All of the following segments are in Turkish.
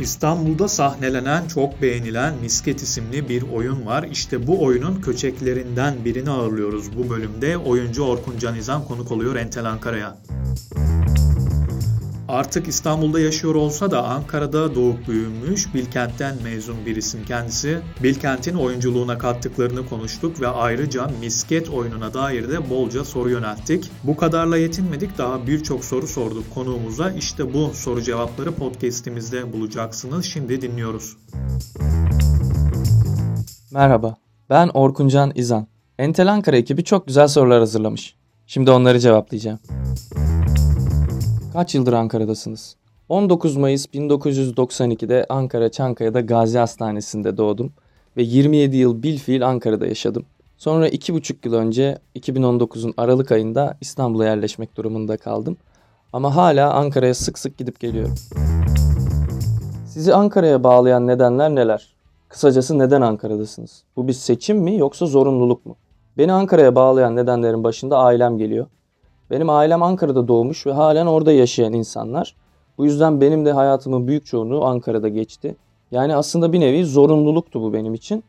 İstanbul'da sahnelenen çok beğenilen Misket isimli bir oyun var. İşte bu oyunun köçeklerinden birini ağırlıyoruz bu bölümde. Oyuncu Orkun Canizan konuk oluyor Entel Ankara'ya. Artık İstanbul'da yaşıyor olsa da Ankara'da doğup büyümüş, Bilkent'ten mezun bir isim kendisi. Bilkent'in oyunculuğuna kattıklarını konuştuk ve ayrıca misket oyununa dair de bolca soru yönelttik. Bu kadarla yetinmedik, daha birçok soru sorduk konuğumuza. İşte bu soru cevapları podcast'imizde bulacaksınız. Şimdi dinliyoruz. Merhaba, ben Orkuncan İzan. Entel Ankara ekibi çok güzel sorular hazırlamış. Şimdi onları cevaplayacağım. Kaç yıldır Ankara'dasınız? 19 Mayıs 1992'de Ankara Çankaya'da Gazi Hastanesi'nde doğdum ve 27 yıl bilfiil Ankara'da yaşadım. Sonra 2,5 yıl önce 2019'un Aralık ayında İstanbul'a yerleşmek durumunda kaldım. Ama hala Ankara'ya sık sık gidip geliyorum. Sizi Ankara'ya bağlayan nedenler neler? Kısacası neden Ankara'dasınız? Bu bir seçim mi yoksa zorunluluk mu? Beni Ankara'ya bağlayan nedenlerin başında ailem geliyor. Benim ailem Ankara'da doğmuş ve halen orada yaşayan insanlar. Bu yüzden benim de hayatımın büyük çoğunluğu Ankara'da geçti. Yani aslında bir nevi zorunluluktu bu benim için.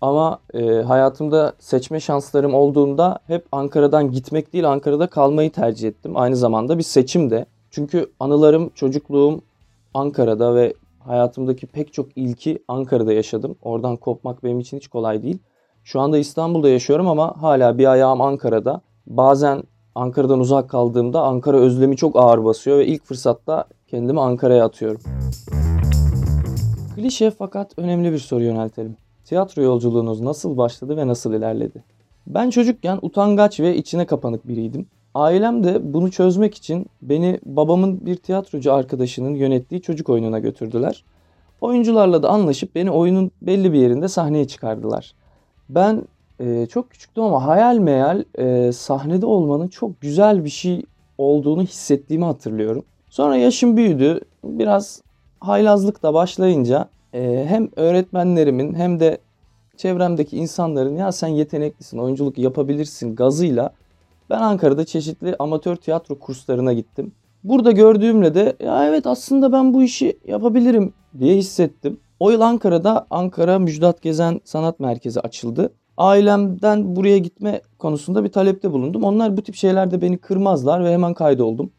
Ama e, hayatımda seçme şanslarım olduğunda hep Ankara'dan gitmek değil Ankara'da kalmayı tercih ettim. Aynı zamanda bir seçim de. Çünkü anılarım, çocukluğum Ankara'da ve hayatımdaki pek çok ilki Ankara'da yaşadım. Oradan kopmak benim için hiç kolay değil. Şu anda İstanbul'da yaşıyorum ama hala bir ayağım Ankara'da. Bazen Ankara'dan uzak kaldığımda Ankara özlemi çok ağır basıyor ve ilk fırsatta kendimi Ankara'ya atıyorum. Klişe fakat önemli bir soru yöneltelim. Tiyatro yolculuğunuz nasıl başladı ve nasıl ilerledi? Ben çocukken utangaç ve içine kapanık biriydim. Ailem de bunu çözmek için beni babamın bir tiyatrocu arkadaşının yönettiği çocuk oyununa götürdüler. Oyuncularla da anlaşıp beni oyunun belli bir yerinde sahneye çıkardılar. Ben e, çok küçüktüm ama hayal meyal e, sahnede olmanın çok güzel bir şey olduğunu hissettiğimi hatırlıyorum. Sonra yaşım büyüdü. Biraz haylazlık da başlayınca e, hem öğretmenlerimin hem de çevremdeki insanların ya sen yeteneklisin, oyunculuk yapabilirsin gazıyla ben Ankara'da çeşitli amatör tiyatro kurslarına gittim. Burada gördüğümle de ya evet aslında ben bu işi yapabilirim diye hissettim. O yıl Ankara'da Ankara Müjdat Gezen Sanat Merkezi açıldı ailemden buraya gitme konusunda bir talepte bulundum. Onlar bu tip şeylerde beni kırmazlar ve hemen kaydoldum.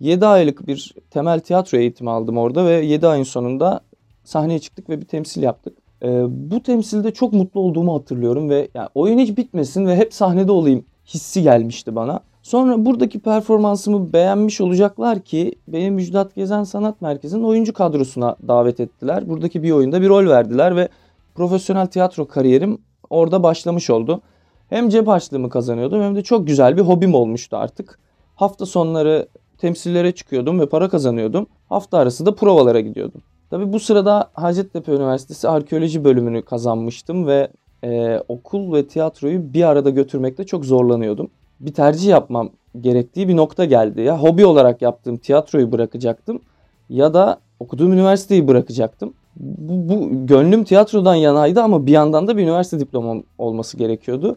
7 aylık bir temel tiyatro eğitimi aldım orada ve 7 ayın sonunda sahneye çıktık ve bir temsil yaptık. Ee, bu temsilde çok mutlu olduğumu hatırlıyorum ve yani oyun hiç bitmesin ve hep sahnede olayım hissi gelmişti bana. Sonra buradaki performansımı beğenmiş olacaklar ki beni Müjdat Gezen Sanat Merkezi'nin oyuncu kadrosuna davet ettiler. Buradaki bir oyunda bir rol verdiler ve profesyonel tiyatro kariyerim orada başlamış oldu. Hem cep harçlığımı kazanıyordum hem de çok güzel bir hobim olmuştu artık. Hafta sonları temsillere çıkıyordum ve para kazanıyordum. Hafta arası da provalara gidiyordum. Tabi bu sırada Hacettepe Üniversitesi arkeoloji bölümünü kazanmıştım ve e, okul ve tiyatroyu bir arada götürmekte çok zorlanıyordum. Bir tercih yapmam gerektiği bir nokta geldi. Ya hobi olarak yaptığım tiyatroyu bırakacaktım ya da okuduğum üniversiteyi bırakacaktım bu, bu gönlüm tiyatrodan yanaydı ama bir yandan da bir üniversite diplomam olması gerekiyordu.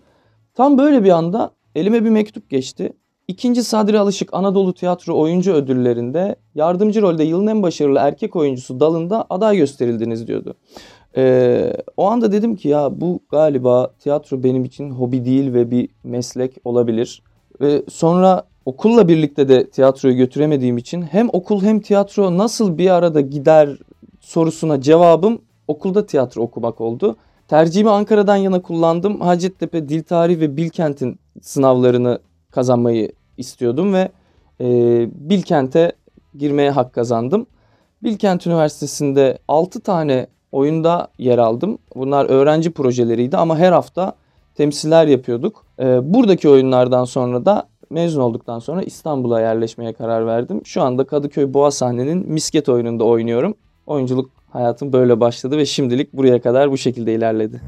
Tam böyle bir anda elime bir mektup geçti. İkinci Sadri Alışık Anadolu Tiyatro Oyuncu Ödülleri'nde yardımcı rolde yılın en başarılı erkek oyuncusu dalında aday gösterildiniz diyordu. Ee, o anda dedim ki ya bu galiba tiyatro benim için hobi değil ve bir meslek olabilir. Ve sonra okulla birlikte de tiyatroyu götüremediğim için hem okul hem tiyatro nasıl bir arada gider sorusuna cevabım okulda tiyatro okumak oldu. Tercihimi Ankara'dan yana kullandım. Hacettepe Dil Tarihi ve Bilkent'in sınavlarını kazanmayı istiyordum ve e, Bilkent'e girmeye hak kazandım. Bilkent Üniversitesi'nde 6 tane oyunda yer aldım. Bunlar öğrenci projeleriydi ama her hafta temsiller yapıyorduk. E, buradaki oyunlardan sonra da mezun olduktan sonra İstanbul'a yerleşmeye karar verdim. Şu anda Kadıköy Boğa sahnenin misket oyununda oynuyorum oyunculuk hayatım böyle başladı ve şimdilik buraya kadar bu şekilde ilerledi.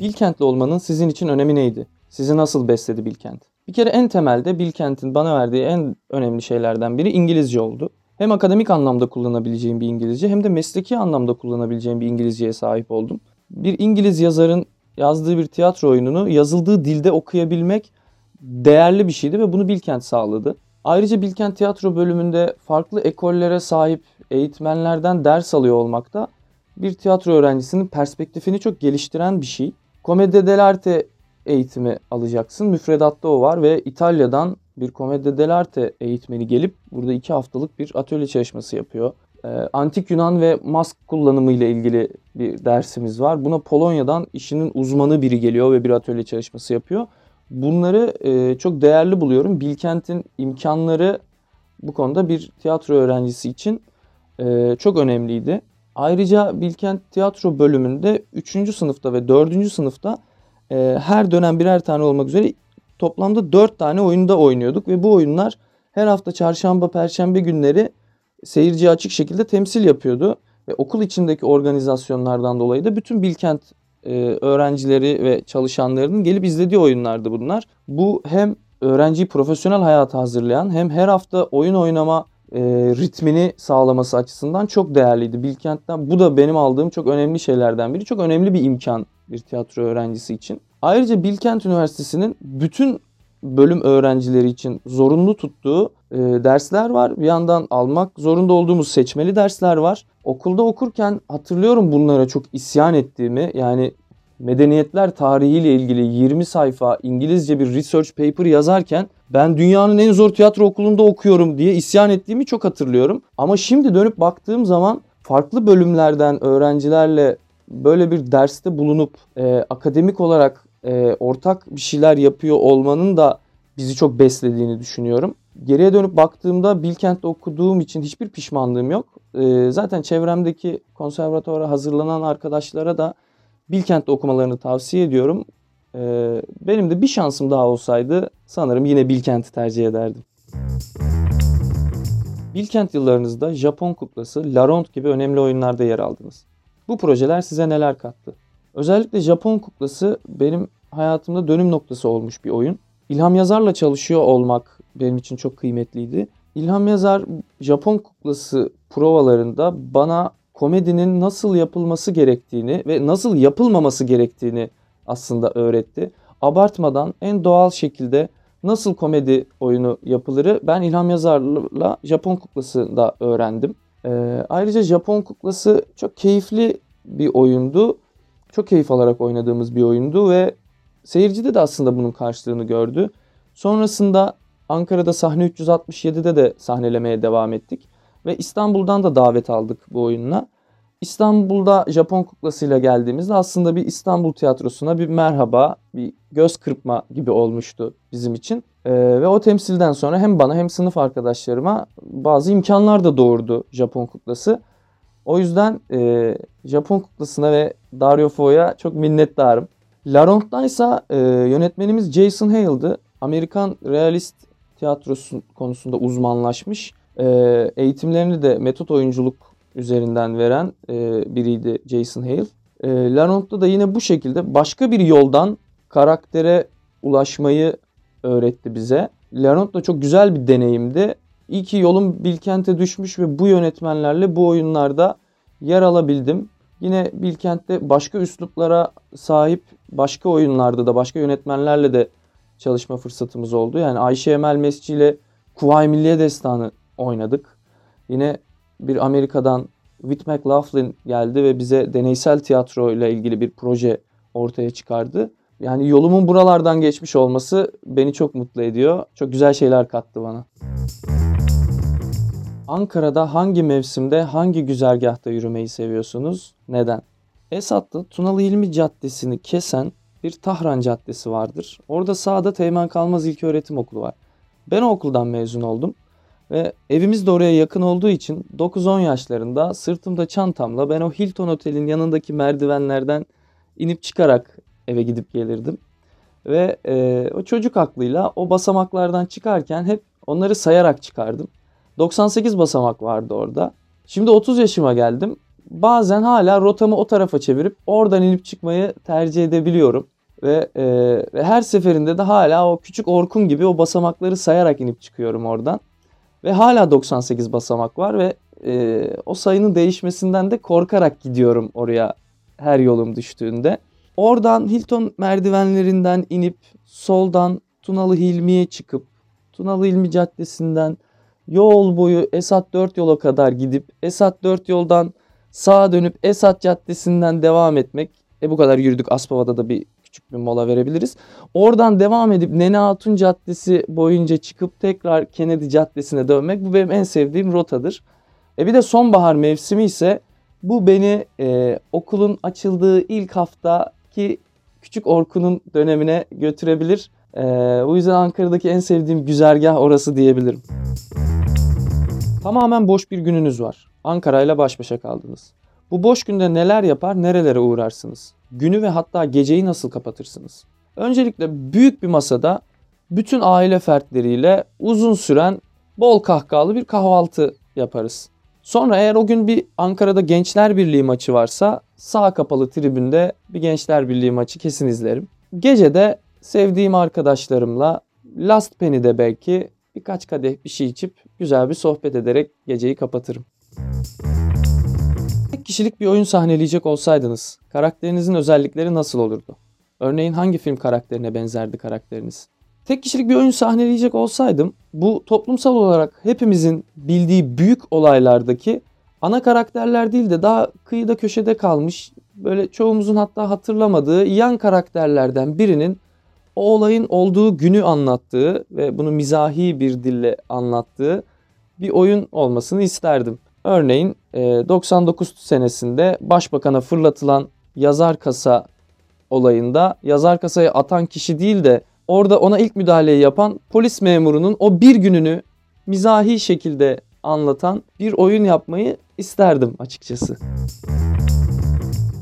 Bilkentli olmanın sizin için önemi neydi? Sizi nasıl besledi Bilkent? Bir kere en temelde Bilkent'in bana verdiği en önemli şeylerden biri İngilizce oldu. Hem akademik anlamda kullanabileceğim bir İngilizce hem de mesleki anlamda kullanabileceğim bir İngilizceye sahip oldum. Bir İngiliz yazarın yazdığı bir tiyatro oyununu yazıldığı dilde okuyabilmek değerli bir şeydi ve bunu Bilkent sağladı. Ayrıca Bilkent Tiyatro bölümünde farklı ekollere sahip eğitmenlerden ders alıyor olmak da bir tiyatro öğrencisinin perspektifini çok geliştiren bir şey. Commedia dell'arte eğitimi alacaksın. Müfredatta o var ve İtalya'dan bir Commedia dell'arte eğitmeni gelip burada iki haftalık bir atölye çalışması yapıyor. Ee, Antik Yunan ve mask kullanımı ile ilgili bir dersimiz var. Buna Polonya'dan işinin uzmanı biri geliyor ve bir atölye çalışması yapıyor. Bunları e, çok değerli buluyorum. Bilkent'in imkanları bu konuda bir tiyatro öğrencisi için e, çok önemliydi. Ayrıca Bilkent Tiyatro bölümünde 3. sınıfta ve 4. sınıfta e, her dönem birer tane olmak üzere toplamda 4 tane oyunda oynuyorduk ve bu oyunlar her hafta çarşamba, perşembe günleri seyirciye açık şekilde temsil yapıyordu. Ve okul içindeki organizasyonlardan dolayı da bütün Bilkent e, öğrencileri ve çalışanlarının gelip izlediği oyunlardı bunlar. Bu hem öğrenciyi profesyonel hayata hazırlayan hem her hafta oyun oynama e, ritmini sağlaması açısından çok değerliydi. Bilkent'ten bu da benim aldığım çok önemli şeylerden biri. Çok önemli bir imkan bir tiyatro öğrencisi için. Ayrıca Bilkent Üniversitesi'nin bütün bölüm öğrencileri için zorunlu tuttuğu e, dersler var. Bir yandan almak zorunda olduğumuz seçmeli dersler var. Okulda okurken hatırlıyorum bunlara çok isyan ettiğimi. Yani medeniyetler tarihiyle ilgili 20 sayfa İngilizce bir research paper yazarken ben dünyanın en zor tiyatro okulunda okuyorum diye isyan ettiğimi çok hatırlıyorum. Ama şimdi dönüp baktığım zaman farklı bölümlerden öğrencilerle böyle bir derste bulunup e, akademik olarak e, ortak bir şeyler yapıyor olmanın da bizi çok beslediğini düşünüyorum. Geriye dönüp baktığımda Bilkent'te okuduğum için hiçbir pişmanlığım yok. E, zaten çevremdeki konservatuvara hazırlanan arkadaşlara da Bilkent'te okumalarını tavsiye ediyorum. E, benim de bir şansım daha olsaydı sanırım yine Bilkent'i tercih ederdim. Bilkent yıllarınızda Japon kuklası, Laront gibi önemli oyunlarda yer aldınız. Bu projeler size neler kattı? Özellikle Japon kuklası benim hayatımda dönüm noktası olmuş bir oyun. İlham Yazar'la çalışıyor olmak benim için çok kıymetliydi. İlham Yazar Japon kuklası provalarında bana komedinin nasıl yapılması gerektiğini ve nasıl yapılmaması gerektiğini aslında öğretti. Abartmadan en doğal şekilde nasıl komedi oyunu yapılırı ben İlham Yazar'la Japon kuklasında öğrendim. Ee, ayrıca Japon kuklası çok keyifli bir oyundu. Çok keyif alarak oynadığımız bir oyundu ve seyircide de aslında bunun karşılığını gördü. Sonrasında Ankara'da sahne 367'de de sahnelemeye devam ettik. Ve İstanbul'dan da davet aldık bu oyunla. İstanbul'da Japon kuklasıyla geldiğimizde aslında bir İstanbul tiyatrosuna bir merhaba, bir göz kırpma gibi olmuştu bizim için. Ee, ve o temsilden sonra hem bana hem sınıf arkadaşlarıma bazı imkanlar da doğurdu Japon kuklası. O yüzden e, Japon kuklasına ve Dario Fo'ya çok minnettarım. Laurent'tan ise e, yönetmenimiz Jason Hale'dı. Amerikan realist tiyatrosu konusunda uzmanlaşmış. E, eğitimlerini de metot oyunculuk üzerinden veren e, biriydi Jason Hale. E, Laurent'ta da yine bu şekilde başka bir yoldan karaktere ulaşmayı öğretti bize. Laurent da çok güzel bir deneyimdi. İyi ki yolum Bilkent'e düşmüş ve bu yönetmenlerle bu oyunlarda yer alabildim. Yine Bilkent'te başka üsluplara sahip başka oyunlarda da başka yönetmenlerle de çalışma fırsatımız oldu. Yani Ayşe Emel Mesci ile Kuvayi Milliye Destanı oynadık. Yine bir Amerika'dan Whit McLaughlin geldi ve bize deneysel tiyatro ile ilgili bir proje ortaya çıkardı. Yani yolumun buralardan geçmiş olması beni çok mutlu ediyor. Çok güzel şeyler kattı bana. Ankara'da hangi mevsimde hangi güzergahta yürümeyi seviyorsunuz? Neden? Esat'ta Tunalı İlmi Caddesi'ni kesen bir Tahran Caddesi vardır. Orada sağda Teğmen Kalmaz İlköğretim Okulu var. Ben o okuldan mezun oldum ve evimiz de oraya yakın olduğu için 9-10 yaşlarında sırtımda çantamla ben o Hilton Otel'in yanındaki merdivenlerden inip çıkarak eve gidip gelirdim. Ve e, o çocuk aklıyla o basamaklardan çıkarken hep onları sayarak çıkardım. 98 basamak vardı orada. Şimdi 30 yaşıma geldim. Bazen hala rotamı o tarafa çevirip oradan inip çıkmayı tercih edebiliyorum. Ve, e, ve her seferinde de hala o küçük Orkun gibi o basamakları sayarak inip çıkıyorum oradan. Ve hala 98 basamak var ve e, o sayının değişmesinden de korkarak gidiyorum oraya her yolum düştüğünde. Oradan Hilton merdivenlerinden inip soldan Tunalı Hilmi'ye çıkıp Tunalı İlmi Caddesi'nden yol boyu Esat 4 yola kadar gidip Esat 4 yoldan sağa dönüp Esat Caddesi'nden devam etmek. E bu kadar yürüdük Aspava'da da bir küçük bir mola verebiliriz. Oradan devam edip Nene Hatun Caddesi boyunca çıkıp tekrar Kennedy Caddesi'ne dönmek bu benim en sevdiğim rotadır. E bir de sonbahar mevsimi ise bu beni e, okulun açıldığı ilk haftaki Küçük Orkun'un dönemine götürebilir. E, o yüzden Ankara'daki en sevdiğim güzergah orası diyebilirim. Tamamen boş bir gününüz var. Ankara ile baş başa kaldınız. Bu boş günde neler yapar, nerelere uğrarsınız? Günü ve hatta geceyi nasıl kapatırsınız? Öncelikle büyük bir masada bütün aile fertleriyle uzun süren bol kahkahalı bir kahvaltı yaparız. Sonra eğer o gün bir Ankara'da Gençler Birliği maçı varsa sağ kapalı tribünde bir Gençler Birliği maçı kesin izlerim. Gece de sevdiğim arkadaşlarımla Last Penny'de belki birkaç kadeh bir şey içip güzel bir sohbet ederek geceyi kapatırım. Tek kişilik bir oyun sahneleyecek olsaydınız karakterinizin özellikleri nasıl olurdu? Örneğin hangi film karakterine benzerdi karakteriniz? Tek kişilik bir oyun sahneleyecek olsaydım bu toplumsal olarak hepimizin bildiği büyük olaylardaki ana karakterler değil de daha kıyıda köşede kalmış böyle çoğumuzun hatta hatırlamadığı yan karakterlerden birinin o olayın olduğu günü anlattığı ve bunu mizahi bir dille anlattığı bir oyun olmasını isterdim. Örneğin 99 senesinde başbakana fırlatılan yazar kasa olayında yazar kasayı atan kişi değil de orada ona ilk müdahaleyi yapan polis memurunun o bir gününü mizahi şekilde anlatan bir oyun yapmayı isterdim açıkçası.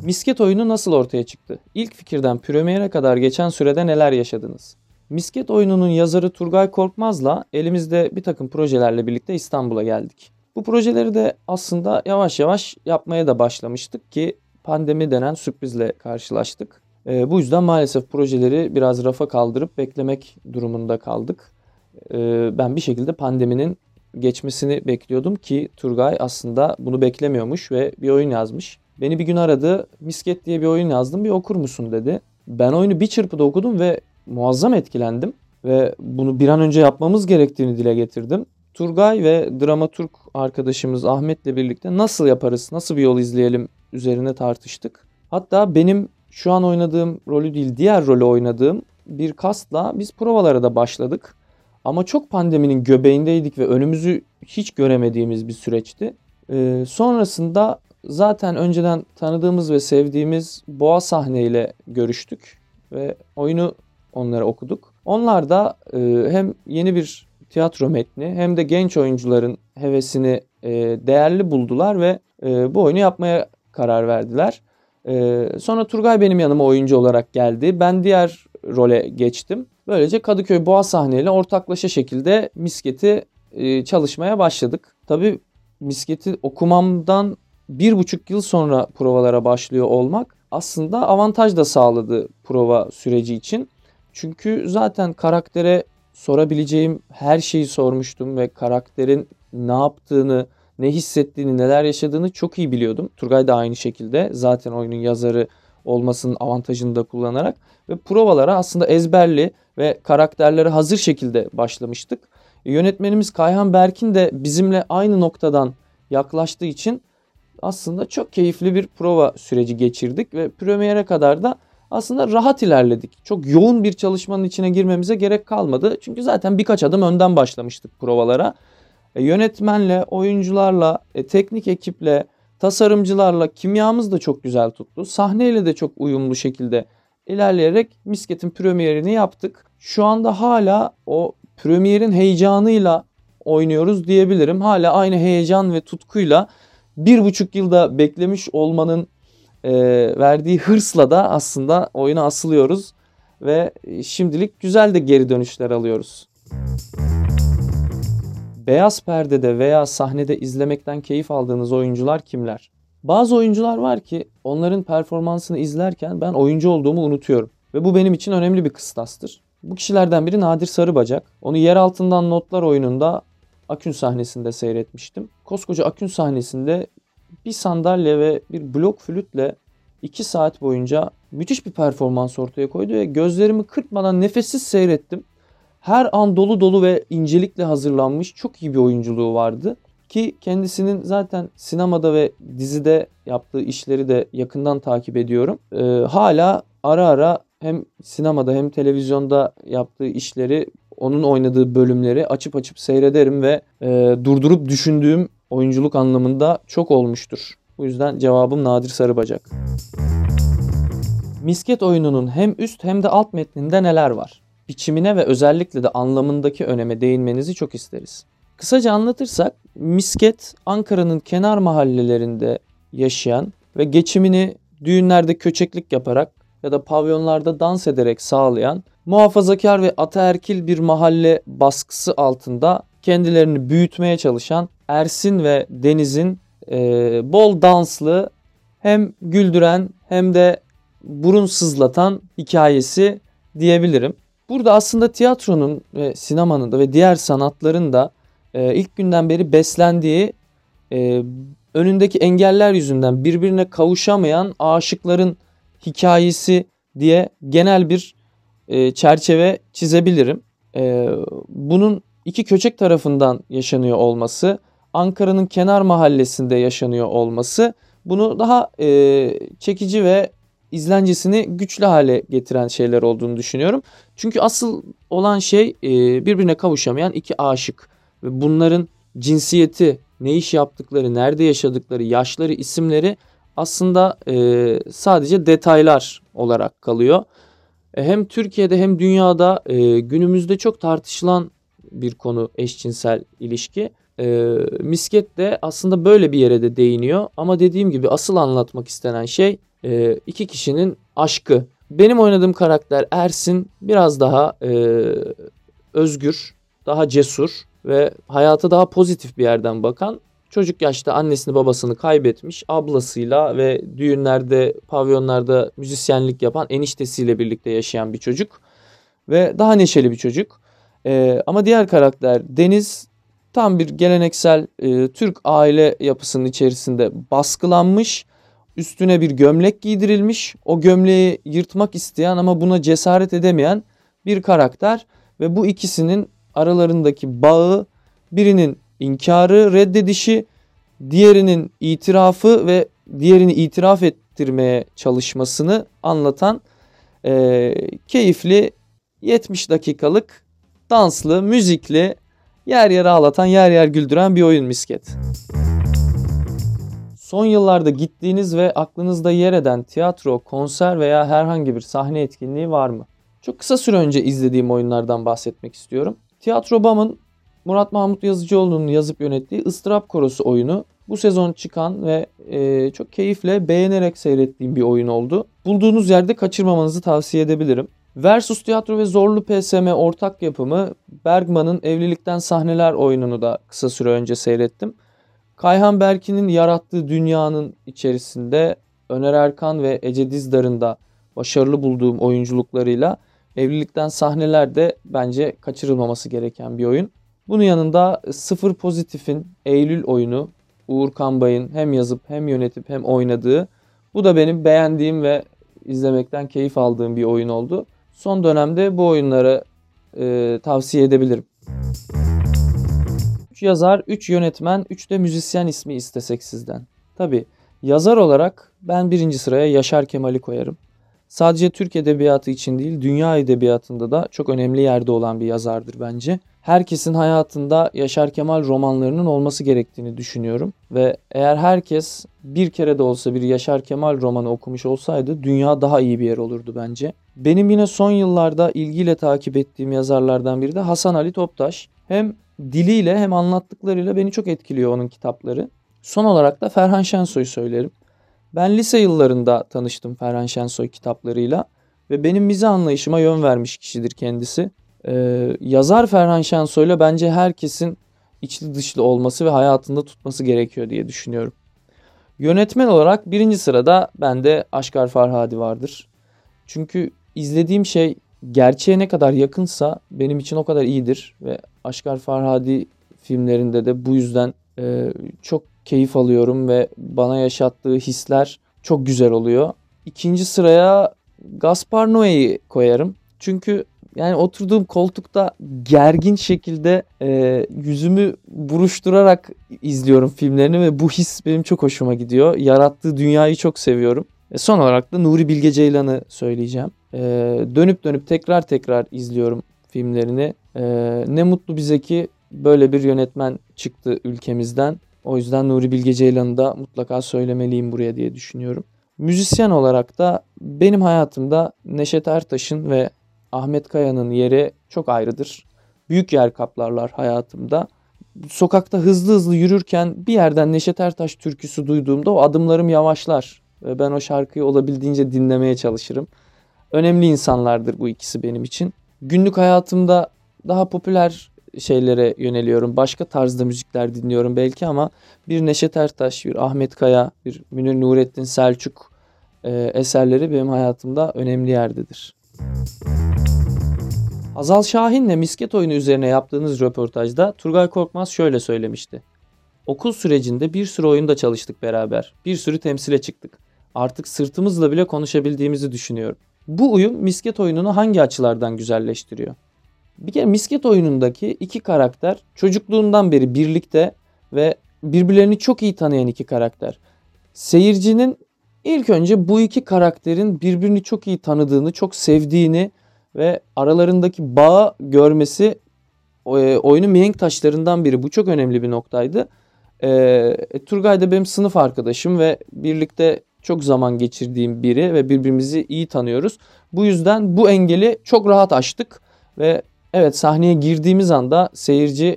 Misket oyunu nasıl ortaya çıktı? İlk fikirden premiere kadar geçen sürede neler yaşadınız? Misket oyununun yazarı Turgay Korkmaz'la elimizde bir takım projelerle birlikte İstanbul'a geldik. Bu projeleri de aslında yavaş yavaş yapmaya da başlamıştık ki pandemi denen sürprizle karşılaştık. E, bu yüzden maalesef projeleri biraz rafa kaldırıp beklemek durumunda kaldık. E, ben bir şekilde pandeminin geçmesini bekliyordum ki Turgay aslında bunu beklemiyormuş ve bir oyun yazmış. Beni bir gün aradı. Misket diye bir oyun yazdım bir okur musun dedi. Ben oyunu bir çırpıda okudum ve muazzam etkilendim. Ve bunu bir an önce yapmamız gerektiğini dile getirdim. Turgay ve dramaturg arkadaşımız Ahmet'le birlikte nasıl yaparız, nasıl bir yol izleyelim üzerine tartıştık. Hatta benim şu an oynadığım rolü değil diğer rolü oynadığım bir kastla biz provalara da başladık. Ama çok pandeminin göbeğindeydik ve önümüzü hiç göremediğimiz bir süreçti. Ee, sonrasında zaten önceden tanıdığımız ve sevdiğimiz Boğa sahneyle görüştük ve oyunu onlara okuduk. Onlar da e, hem yeni bir tiyatro metni hem de genç oyuncuların hevesini e, değerli buldular ve e, bu oyunu yapmaya karar verdiler. E, sonra Turgay benim yanıma oyuncu olarak geldi. Ben diğer role geçtim. Böylece Kadıköy Boğa sahneyle ortaklaşa şekilde misketi e, çalışmaya başladık. Tabii misketi okumamdan bir buçuk yıl sonra provalara başlıyor olmak aslında avantaj da sağladı prova süreci için. Çünkü zaten karaktere sorabileceğim her şeyi sormuştum ve karakterin ne yaptığını, ne hissettiğini, neler yaşadığını çok iyi biliyordum. Turgay da aynı şekilde zaten oyunun yazarı olmasının avantajını da kullanarak ve provalara aslında ezberli ve karakterleri hazır şekilde başlamıştık. Yönetmenimiz Kayhan Berkin de bizimle aynı noktadan yaklaştığı için aslında çok keyifli bir prova süreci geçirdik ve premiere kadar da aslında rahat ilerledik. Çok yoğun bir çalışmanın içine girmemize gerek kalmadı. Çünkü zaten birkaç adım önden başlamıştık provalara. E, yönetmenle, oyuncularla, e, teknik ekiple, tasarımcılarla kimyamız da çok güzel tuttu. Sahneyle de çok uyumlu şekilde ilerleyerek Misket'in premierini yaptık. Şu anda hala o premierin heyecanıyla oynuyoruz diyebilirim. Hala aynı heyecan ve tutkuyla bir buçuk yılda beklemiş olmanın e, verdiği hırsla da aslında oyuna asılıyoruz ve şimdilik güzel de geri dönüşler alıyoruz. Beyaz perdede veya sahnede izlemekten keyif aldığınız oyuncular kimler? Bazı oyuncular var ki onların performansını izlerken ben oyuncu olduğumu unutuyorum. Ve bu benim için önemli bir kıstastır. Bu kişilerden biri Nadir Sarıbacak. Onu yer altından notlar oyununda Akün sahnesinde seyretmiştim. Koskoca Akün sahnesinde bir sandalye ve bir blok flütle 2 saat boyunca müthiş bir performans ortaya koydu ve gözlerimi kırpmadan nefessiz seyrettim. her an dolu dolu ve incelikle hazırlanmış çok iyi bir oyunculuğu vardı. Ki kendisinin zaten sinemada ve dizide yaptığı işleri de yakından takip ediyorum. Ee, hala ara ara hem sinemada hem televizyonda yaptığı işleri, onun oynadığı bölümleri açıp açıp seyrederim ve e, durdurup düşündüğüm oyunculuk anlamında çok olmuştur. Bu yüzden cevabım Nadir Sarıbacak. Misket oyununun hem üst hem de alt metninde neler var? Biçimine ve özellikle de anlamındaki öneme değinmenizi çok isteriz. Kısaca anlatırsak misket Ankara'nın kenar mahallelerinde yaşayan ve geçimini düğünlerde köçeklik yaparak ya da pavyonlarda dans ederek sağlayan muhafazakar ve ataerkil bir mahalle baskısı altında kendilerini büyütmeye çalışan Ersin ve Deniz'in e, bol danslı hem güldüren hem de burun sızlatan hikayesi diyebilirim. Burada aslında tiyatronun ve sinemanın da ve diğer sanatların da e, ilk günden beri beslendiği e, önündeki engeller yüzünden birbirine kavuşamayan aşıkların hikayesi diye genel bir e, çerçeve çizebilirim. E, bunun iki köçek tarafından yaşanıyor olması, Ankara'nın kenar mahallesinde yaşanıyor olması bunu daha e, çekici ve izlencesini güçlü hale getiren şeyler olduğunu düşünüyorum. Çünkü asıl olan şey birbirine kavuşamayan iki aşık ve bunların cinsiyeti, ne iş yaptıkları, nerede yaşadıkları, yaşları, isimleri aslında sadece detaylar olarak kalıyor. E, hem Türkiye'de hem dünyada e, günümüzde çok tartışılan bir konu eşcinsel ilişki. E, misket de aslında böyle bir yere de değiniyor ama dediğim gibi asıl anlatmak istenen şey e, iki kişinin aşkı. Benim oynadığım karakter Ersin biraz daha e, özgür, daha cesur ve hayata daha pozitif bir yerden bakan çocuk yaşta annesini babasını kaybetmiş ablasıyla ve düğünlerde pavyonlarda müzisyenlik yapan eniştesiyle birlikte yaşayan bir çocuk ve daha neşeli bir çocuk. Ee, ama diğer karakter Deniz tam bir geleneksel e, Türk aile yapısının içerisinde baskılanmış üstüne bir gömlek giydirilmiş. O gömleği yırtmak isteyen ama buna cesaret edemeyen bir karakter ve bu ikisinin aralarındaki bağı birinin inkarı, reddedişi, diğerinin itirafı ve diğerini itiraf ettirmeye çalışmasını anlatan e, keyifli 70 dakikalık danslı, müzikli, yer yer ağlatan, yer yer güldüren bir oyun misket. Son yıllarda gittiğiniz ve aklınızda yer eden tiyatro, konser veya herhangi bir sahne etkinliği var mı? Çok kısa süre önce izlediğim oyunlardan bahsetmek istiyorum. Tiyatro Bam'ın Murat Mahmut Yazıcıoğlu'nun yazıp yönettiği Istırap Korosu oyunu bu sezon çıkan ve e, çok keyifle beğenerek seyrettiğim bir oyun oldu. Bulduğunuz yerde kaçırmamanızı tavsiye edebilirim. Versus Tiyatro ve Zorlu PSM ortak yapımı Bergman'ın Evlilikten Sahneler oyununu da kısa süre önce seyrettim. Kayhan Berkin'in yarattığı dünyanın içerisinde Öner Erkan ve Ece Dizdar'ın da başarılı bulduğum oyunculuklarıyla Evlilikten Sahneler de bence kaçırılmaması gereken bir oyun. Bunun yanında Sıfır Pozitif'in Eylül oyunu Uğur Kambay'ın hem yazıp hem yönetip hem oynadığı. Bu da benim beğendiğim ve izlemekten keyif aldığım bir oyun oldu. Son dönemde bu oyunları e, tavsiye edebilirim. 3 yazar, 3 yönetmen, 3 de müzisyen ismi istesek sizden. Tabi yazar olarak ben birinci sıraya Yaşar Kemal'i koyarım. Sadece Türk edebiyatı için değil, dünya edebiyatında da çok önemli yerde olan bir yazardır bence herkesin hayatında Yaşar Kemal romanlarının olması gerektiğini düşünüyorum. Ve eğer herkes bir kere de olsa bir Yaşar Kemal romanı okumuş olsaydı dünya daha iyi bir yer olurdu bence. Benim yine son yıllarda ilgiyle takip ettiğim yazarlardan biri de Hasan Ali Toptaş. Hem diliyle hem anlattıklarıyla beni çok etkiliyor onun kitapları. Son olarak da Ferhan Şensoy'u söylerim. Ben lise yıllarında tanıştım Ferhan Şensoy kitaplarıyla ve benim mize anlayışıma yön vermiş kişidir kendisi. Ee, yazar Ferhan Şensoy'la bence herkesin içli dışlı olması ve hayatında tutması gerekiyor diye düşünüyorum. Yönetmen olarak birinci sırada bende Aşkar Farhadi vardır. Çünkü izlediğim şey gerçeğe ne kadar yakınsa benim için o kadar iyidir. Ve Aşkar Farhadi filmlerinde de bu yüzden e, çok keyif alıyorum ve bana yaşattığı hisler çok güzel oluyor. İkinci sıraya Gaspar Noé'yi koyarım. Çünkü yani oturduğum koltukta gergin şekilde e, yüzümü buruşturarak izliyorum filmlerini ve bu his benim çok hoşuma gidiyor. Yarattığı dünyayı çok seviyorum. E son olarak da Nuri Bilge Ceylan'ı söyleyeceğim. E, dönüp dönüp tekrar tekrar izliyorum filmlerini. E, ne mutlu bize ki böyle bir yönetmen çıktı ülkemizden. O yüzden Nuri Bilge Ceylan'ı da mutlaka söylemeliyim buraya diye düşünüyorum. Müzisyen olarak da benim hayatımda Neşet Ertaş'ın ve Ahmet Kaya'nın yeri çok ayrıdır. Büyük yer kaplarlar hayatımda. Sokakta hızlı hızlı yürürken bir yerden Neşet Ertaş türküsü duyduğumda o adımlarım yavaşlar. Ben o şarkıyı olabildiğince dinlemeye çalışırım. Önemli insanlardır bu ikisi benim için. Günlük hayatımda daha popüler şeylere yöneliyorum. Başka tarzda müzikler dinliyorum belki ama bir Neşet Ertaş, bir Ahmet Kaya, bir Münir Nurettin Selçuk e, eserleri benim hayatımda önemli yerdedir. Azal Şahin'le misket oyunu üzerine yaptığınız röportajda Turgay Korkmaz şöyle söylemişti. Okul sürecinde bir sürü oyunda çalıştık beraber. Bir sürü temsile çıktık. Artık sırtımızla bile konuşabildiğimizi düşünüyorum. Bu uyum misket oyununu hangi açılardan güzelleştiriyor? Bir kere misket oyunundaki iki karakter çocukluğundan beri birlikte ve birbirlerini çok iyi tanıyan iki karakter. Seyircinin ilk önce bu iki karakterin birbirini çok iyi tanıdığını, çok sevdiğini ve aralarındaki bağı görmesi e, oyunun mihenk taşlarından biri. Bu çok önemli bir noktaydı. E, Turgay da benim sınıf arkadaşım ve birlikte çok zaman geçirdiğim biri ve birbirimizi iyi tanıyoruz. Bu yüzden bu engeli çok rahat aştık ve evet sahneye girdiğimiz anda seyirci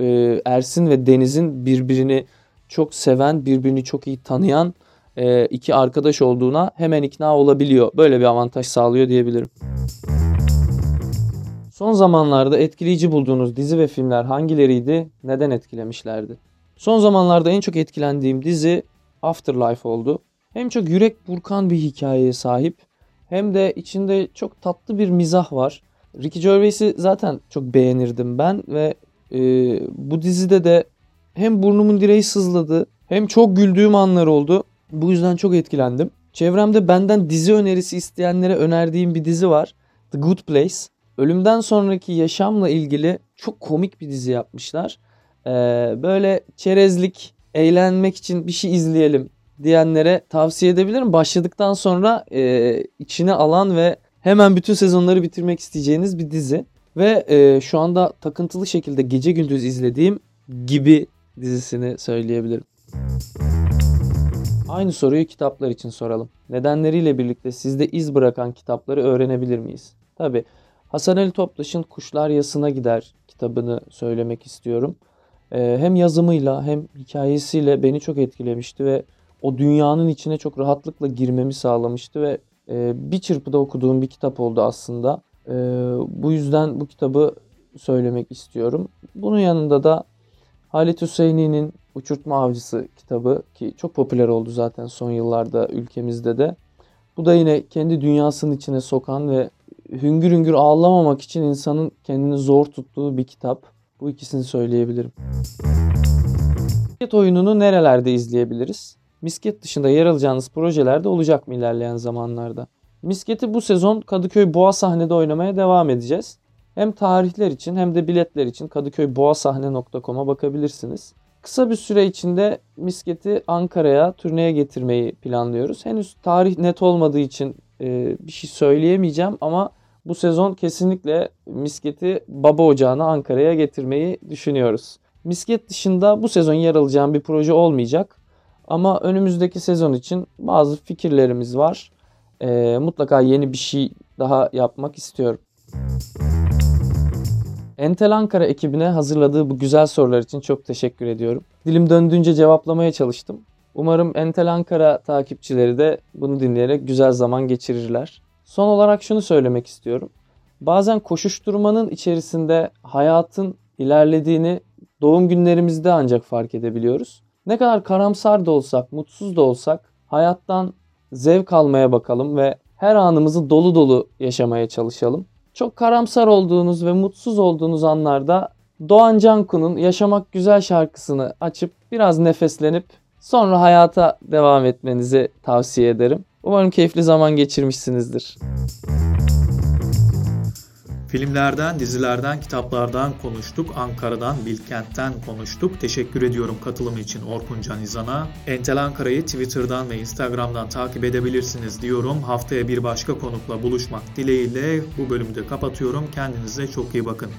e, Ersin ve Deniz'in birbirini çok seven, birbirini çok iyi tanıyan e, iki arkadaş olduğuna hemen ikna olabiliyor. Böyle bir avantaj sağlıyor diyebilirim. Son zamanlarda etkileyici bulduğunuz dizi ve filmler hangileriydi? Neden etkilemişlerdi? Son zamanlarda en çok etkilendiğim dizi Afterlife oldu. Hem çok yürek burkan bir hikayeye sahip hem de içinde çok tatlı bir mizah var. Ricky Gervais'i zaten çok beğenirdim ben ve e, bu dizide de hem burnumun direği sızladı hem çok güldüğüm anlar oldu. Bu yüzden çok etkilendim. Çevremde benden dizi önerisi isteyenlere önerdiğim bir dizi var. The Good Place. Ölümden sonraki yaşamla ilgili çok komik bir dizi yapmışlar. Ee, böyle çerezlik, eğlenmek için bir şey izleyelim diyenlere tavsiye edebilirim. Başladıktan sonra e, içine alan ve hemen bütün sezonları bitirmek isteyeceğiniz bir dizi. Ve e, şu anda takıntılı şekilde gece gündüz izlediğim gibi dizisini söyleyebilirim. Aynı soruyu kitaplar için soralım. Nedenleriyle birlikte sizde iz bırakan kitapları öğrenebilir miyiz? Tabi Hasan Ali Toptaş'ın Kuşlar Yasına Gider kitabını söylemek istiyorum. Ee, hem yazımıyla hem hikayesiyle beni çok etkilemişti ve o dünyanın içine çok rahatlıkla girmemi sağlamıştı ve e, bir çırpıda okuduğum bir kitap oldu aslında. E, bu yüzden bu kitabı söylemek istiyorum. Bunun yanında da Halit Hüseyni'nin Uçurtma Avcısı kitabı ki çok popüler oldu zaten son yıllarda ülkemizde de. Bu da yine kendi dünyasının içine sokan ve hüngür hüngür ağlamamak için insanın kendini zor tuttuğu bir kitap. Bu ikisini söyleyebilirim. Misket oyununu nerelerde izleyebiliriz? Misket dışında yer alacağınız projelerde olacak mı ilerleyen zamanlarda? Misket'i bu sezon Kadıköy Boğa sahnede oynamaya devam edeceğiz. Hem tarihler için hem de biletler için kadıköyboğasahne.com'a bakabilirsiniz. Kısa bir süre içinde Misket'i Ankara'ya turneye getirmeyi planlıyoruz. Henüz tarih net olmadığı için e, bir şey söyleyemeyeceğim ama bu sezon kesinlikle Misket'i baba ocağına Ankara'ya getirmeyi düşünüyoruz. Misket dışında bu sezon yer alacağım bir proje olmayacak. Ama önümüzdeki sezon için bazı fikirlerimiz var. E, mutlaka yeni bir şey daha yapmak istiyorum. Entel Ankara ekibine hazırladığı bu güzel sorular için çok teşekkür ediyorum. Dilim döndüğünce cevaplamaya çalıştım. Umarım Entel Ankara takipçileri de bunu dinleyerek güzel zaman geçirirler. Son olarak şunu söylemek istiyorum. Bazen koşuşturmanın içerisinde hayatın ilerlediğini doğum günlerimizde ancak fark edebiliyoruz. Ne kadar karamsar da olsak, mutsuz da olsak hayattan zevk almaya bakalım ve her anımızı dolu dolu yaşamaya çalışalım. Çok karamsar olduğunuz ve mutsuz olduğunuz anlarda Doğan Canku'nun Yaşamak Güzel şarkısını açıp biraz nefeslenip sonra hayata devam etmenizi tavsiye ederim. Umarım keyifli zaman geçirmişsinizdir. Filmlerden, dizilerden, kitaplardan konuştuk. Ankara'dan, Bilkent'ten konuştuk. Teşekkür ediyorum katılım için Orkun Can İzan'a. Entel Ankara'yı Twitter'dan ve Instagram'dan takip edebilirsiniz diyorum. Haftaya bir başka konukla buluşmak dileğiyle bu bölümü de kapatıyorum. Kendinize çok iyi bakın.